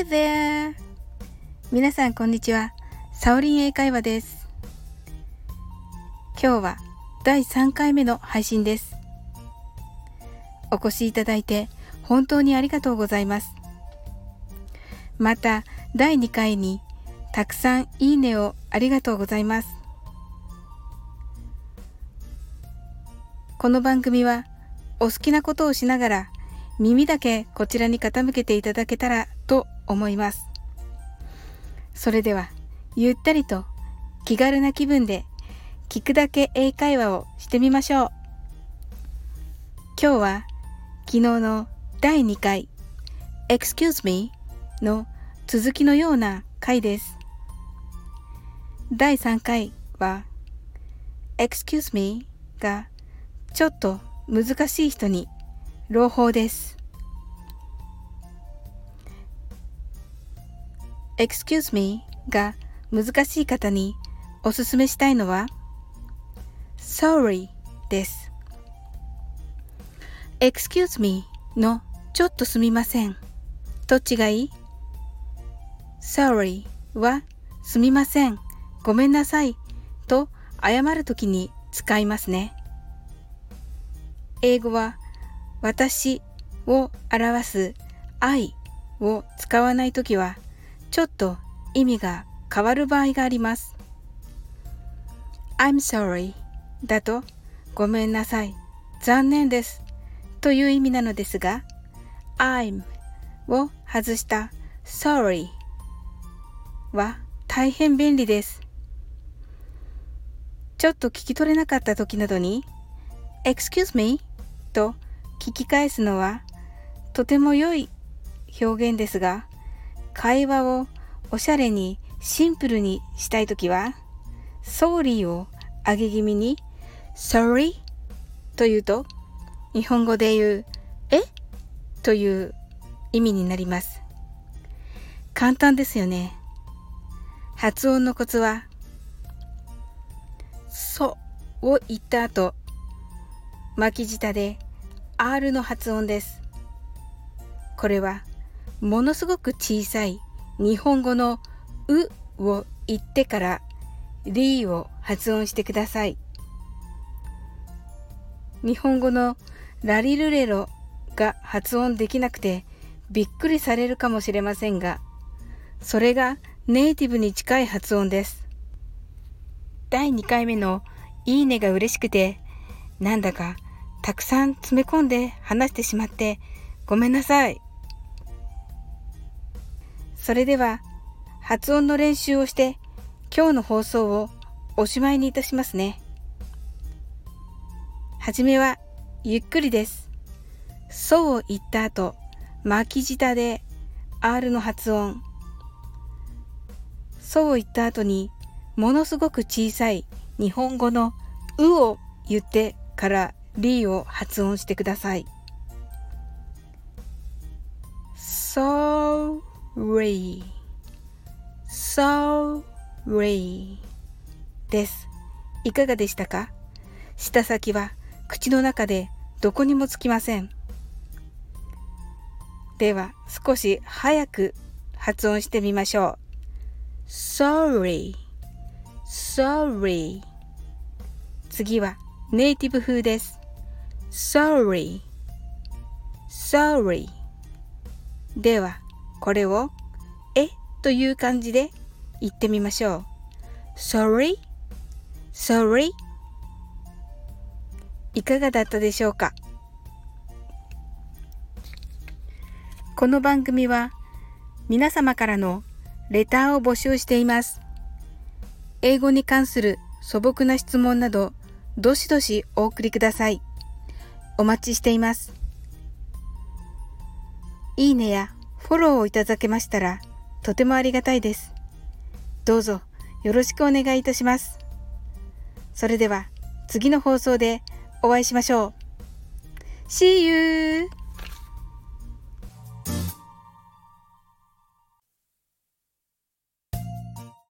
Hi there! 皆さんこんにちは。サオリン英会話です。今日は第3回目の配信です。お越しいただいて本当にありがとうございます。また第2回にたくさんいいねをありがとうございます。この番組はお好きなことをしながら耳だけこちらに傾けていただけたら思います。それではゆったりと気軽な気分で聞くだけ英会話をしてみましょう。今日は昨日の第2回 Excuse me の続きのような回です。第3回は Excuse me がちょっと難しい人に朗報です。Excuse me が難しい方におすすめしたいのは Sorry です。Excuse me のちょっとすみません。どっちがいい ?Sorry はすみません。ごめんなさいと謝るときに使いますね。英語は私を表す I を使わないときはちょっと意味が変わる場合があります。I'm sorry だとごめんなさい、残念ですという意味なのですが I'm を外した sorry は大変便利です。ちょっと聞き取れなかった時などに excuse me と聞き返すのはとても良い表現ですが会話をおしゃれにシンプルにしたいときは sorry を上げ気味に sorry というと日本語で言うえ？という意味になります。簡単ですよね。発音のコツはそを言った後巻き舌で R の発音です。これはものすごく小さい日本語のうを言ってからリーを発音してください。日本語のラリルレロが発音できなくてびっくりされるかもしれませんが、それがネイティブに近い発音です。第2回目のいいねが嬉しくて、なんだかたくさん詰め込んで話してしまってごめんなさい。それでは発音の練習をして今日の放送をおしまいにいたしますね。はじめはゆっくりです。そうを言った後、巻き舌で R の発音。そうを言った後にものすごく小さい日本語のうを言ってからリーを発音してください。Sorry sorry です。いかがでしたか？舌先は口の中でどこにもつきません。では少し早く発音してみましょう。sorry sorry 次はネイティブ風です。sorry sorry ではこれをえという感じで言ってみましょう sorry? Sorry? いかがだったでしょうか？この番組は皆様からのレターを募集しています。英語に関する素朴な質問など、どしどしお送りください。お待ちしています。いいねやフォローをいただけましたらとてもありがたいです。どうぞよろしくお願いいたします。それでは次の放送でお会いしましょう。See you!